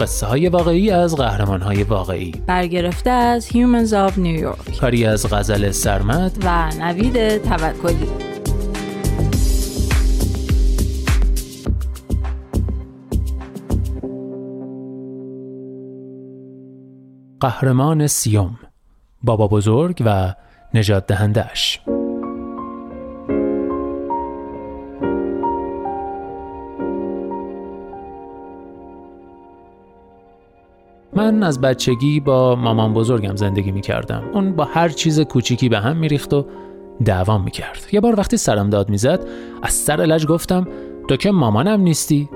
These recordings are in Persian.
قصه های واقعی از قهرمان های واقعی. برگرفته از Humans of New York. کاری از غزل سرمد. و نوید توکلی. قهرمان سیوم بابا بزرگ و نجات دهندش من از بچگی با مامان بزرگم زندگی می کردم. اون با هر چیز کوچیکی به هم میریخت و دوام می کرد. یه بار وقتی سرم داد می‌زد از سر لج گفتم تو که مامانم نیستی؟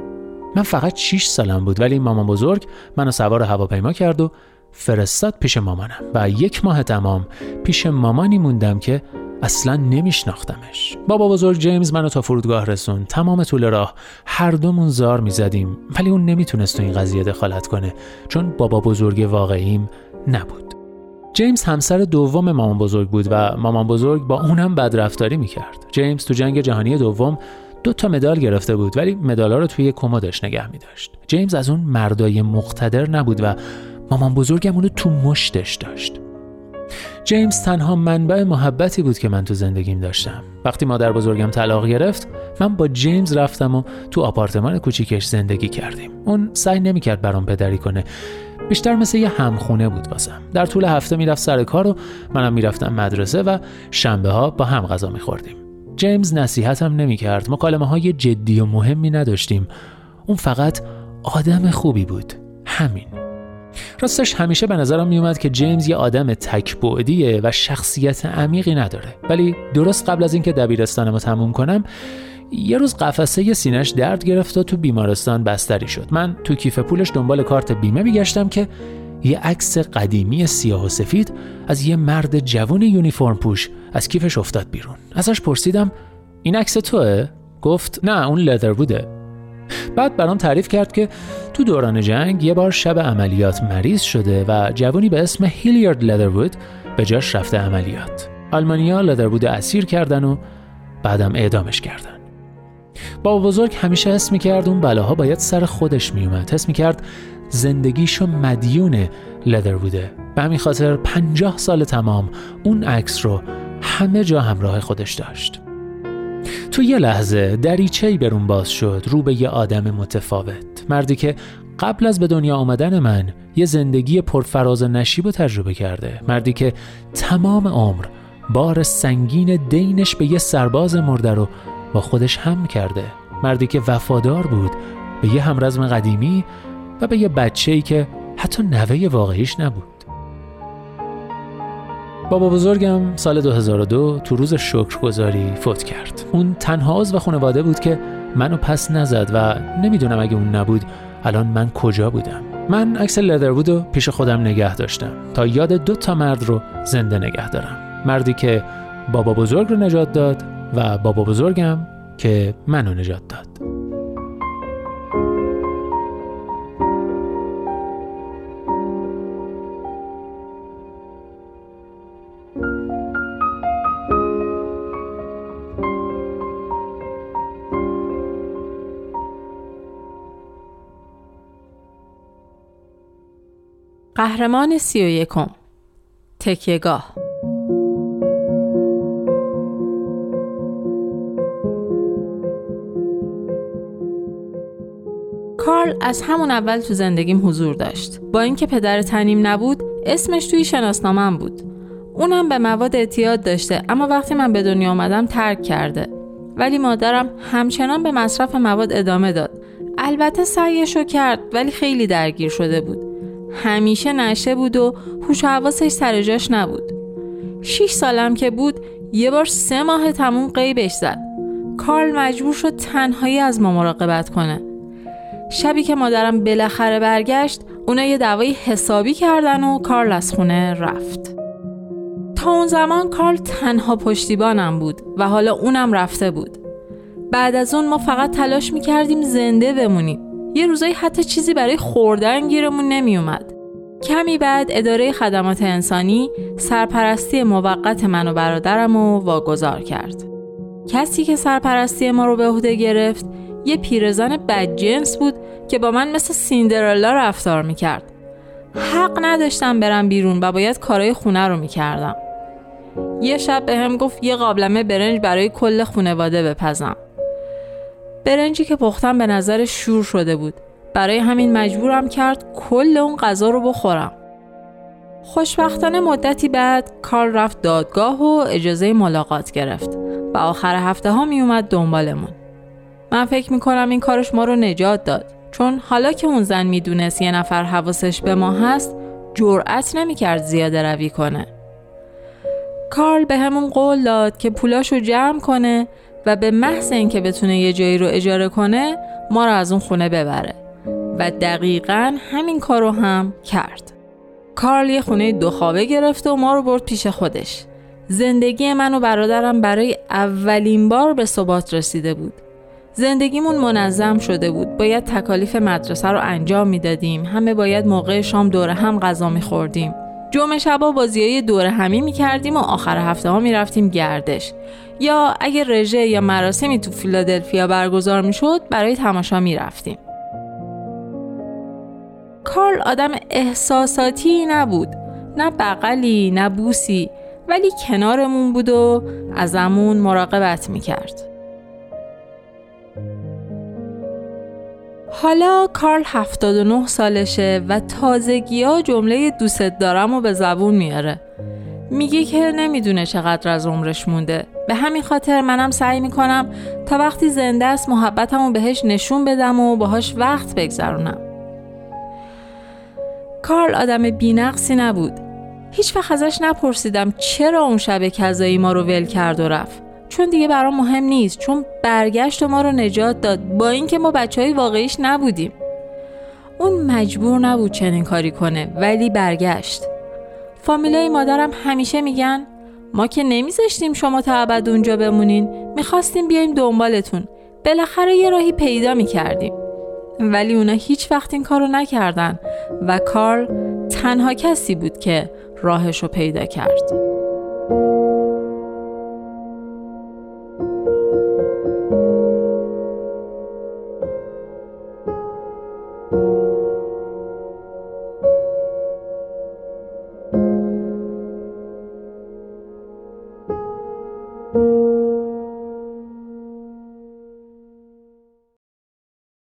من فقط 6 سالم بود ولی مامان بزرگ منو سوار هواپیما کرد و فرستاد پیش مامانم و یک ماه تمام پیش مامانی موندم که اصلا نمیشناختمش. بابا بزرگ جیمز منو تا فرودگاه رسون تمام طول راه هر دومون زار می‌زدیم. ولی اون نمی‌تونست تو این قضیه دخالت کنه چون بابا بزرگ واقعیم نبود. جیمز همسر دوم مامان بزرگ بود و مامان بزرگ با اونم بدرفتاری می‌کرد. جیمز تو جنگ جهانی دوم دو تا مدال گرفته بود ولی مدالا رو توی کمدش نگه می داشت. جیمز از اون مردای مقتدر نبود و مامان بزرگم اونو تو مشتش داشت. جیمز تنها منبع محبتی بود که من تو زندگیم داشتم. وقتی مادر بزرگم طلاق گرفت من با جیمز رفتم و تو آپارتمان کوچیکش زندگی کردیم. اون سعی نمی‌کرد برام پدری کنه. بیشتر مثل یه همخونه بود واسم. در طول هفته می‌رفت سر کار و منم می‌رفتم مدرسه و شنبه ها با هم غذا میخوردیم. جیمز نصیحتم نمی‌کرد. مکالمه های جدی و مهمی نداشتیم. اون فقط آدم خوبی بود. همین. راستش همیشه به نظرم میومد که جیمز یه آدم تکبعدیه و شخصیت عمیقی نداره. ولی درست قبل از اینکه دبیرستانمو تموم کنم یه روز قفسه سینش درد گرفت و تو بیمارستان بستری شد. من تو کیف پولش دنبال کارت بیمه میگشتم که یه عکس قدیمی سیاه و سفید از یه مرد جوون یونیفرم پوش از کیفش افتاد بیرون. ازش پرسیدم این عکس توه؟ گفت نه اون لدر بوده. بعد برام تعریف کرد که تو دوران جنگ یه بار شب عملیات مریض شده و جوانی به اسم هیلیارد لدروود به جاش رفته عملیات. آلمانیا لدروود اسیر کردن و بعدم اعدامش کردن. بابا بزرگ همیشه حس می‌کرد اون بلاها باید سر خودش میومد حس می‌کرد زندگیشو مدیون لدرووده. به همین خاطر پنجاه سال تمام اون عکس رو همه جا همراه خودش داشت. تو یه لحظه دریچه‌ای برون باز شد رو به یه آدم متفاوت. مردی که قبل از به دنیا آمدن من یه زندگی پرفراز نشیب و تجربه کرده. مردی که تمام عمر بار سنگین دینش به یه سرباز مرده رو با خودش هم کرده. مردی که وفادار بود به یه همرزم قدیمی و به یه بچه‌ای که حتی نوه واقعیش نبود. بابا بزرگم سال 2002 تو روز شکرگزاری فوت کرد. اون تنها عضو خانواده بود که منو پس نزد و نمی‌دونم اگه اون نبود الان من کجا بودم. من عکس لدرود رو پیش خودم نگه داشتم تا یاد دو تا مرد رو زنده نگه دارم. مردی که بابا بزرگ رو نجات داد و بابا بزرگم که منو نجات داد. قهرمان سی و یکم. تکیهگاه. کارل از همون اول تو زندگیم حضور داشت. با اینکه پدر تنیم نبود اسمش توی شناسنامم بود. اونم به مواد اعتیاد داشته اما وقتی من به دنیا آمدم ترک کرده. ولی مادرم همچنان به مصرف مواد ادامه داد. البته سعیشو کرد ولی خیلی درگیر شده بود. همیشه نشه بود و هوش و حواسش سر جاش نبود. شیش سالم که بود یه بار سه ماه تموم قیبش زد. کارل مجبور شد تنهایی از ما مراقبت کنه. شبی که مادرم بالاخره برگشت اونا یه دعوای حسابی کردن و کارل از خونه رفت. تا اون زمان کارل تنها پشتیبانم بود و حالا اونم رفته بود. بعد از اون ما فقط تلاش می‌کردیم زنده بمونیم. یه روزایی حتی چیزی برای خوردن گیرمون نمیومد. کمی بعد اداره خدمات انسانی سرپرستی موقت من و برادرم رو واگذار کرد. کسی که سرپرستی ما رو به عهده گرفت یه پیرزن بدجنس بود که با من مثل سیندرلا رفتار می‌کرد. حق نداشتم برم بیرون و باید کارای خونه رو می‌کردم. یه شب به هم گفت یه قابلمه برنج برای کل خونواده بپزم. برنجی که پختم به نظر شور شده بود. برای همین مجبورم کرد کل اون غذا رو بخورم. خوشبختانه مدتی بعد کار رفت دادگاه و اجازه ملاقات گرفت و آخر هفته ها می اومد دنبالمون. من فکر می کنم این کارش ما رو نجات داد. چون حالا که اون زن می‌دونست یه نفر حواسش به ما هست جرأت نمی‌کرد زیاده روی کنه. کارل به همون قول داد که پولاشو جمع کنه و به محض اینکه بتونه یه جایی رو اجاره کنه ما رو از اون خونه ببره. و دقیقا همین کارو هم کرد. کارل یه خونه دو خوابه گرفت و ما رو برد پیش خودش. زندگی من و برادرم برای اولین بار به ثبات رسیده بود. زندگیمون منظم شده بود. باید تکالیف مدرسه رو انجام می‌دادیم. همه باید موقع شام دور هم غذا میخوردیم. جمعه شبا بازیای دور همی می‌کردیم و آخر هفته ها می‌رفتیم گردش. یا اگه رژه یا مراسمی تو فیلادلفیا برگزار می‌شد برای تماشا می‌رفتیم کارل آدم احساساتی نبود. نه بغلی نه بوسی ولی کنارمون بود و ازمون مراقبت می‌کرد حالا کارل 79 سالشه و تازگی ها جمله دوست دارم و به زبون میاره. میگه که نمی‌دونه چقدر از عمرش مونده. به همین خاطر منم سعی می‌کنم تا وقتی زنده است محبتمو بهش نشون بدم و باهاش وقت بگذرونم. کارل آدم بینقصی نبود. هیچ ازش نپرسیدم چرا اون شب کذایی ما رو ول کرد و رفت. چون دیگه برام مهم نیست چون برگشت ما رو نجات داد. با اینکه ما بچه های واقعیش نبودیم. اون مجبور نبود چنین کاری کنه ولی برگشت. فامیلای مادرم همیشه میگن ما که نمیذاشتیم شما تا ابد اونجا بمونین می‌خواستیم بیایم دنبالتون. بالاخره یه راهی پیدا می‌کردیم. ولی اونا هیچ وقت این کارو نکردن و کارل تنها کسی بود که راهش رو پیدا کرد.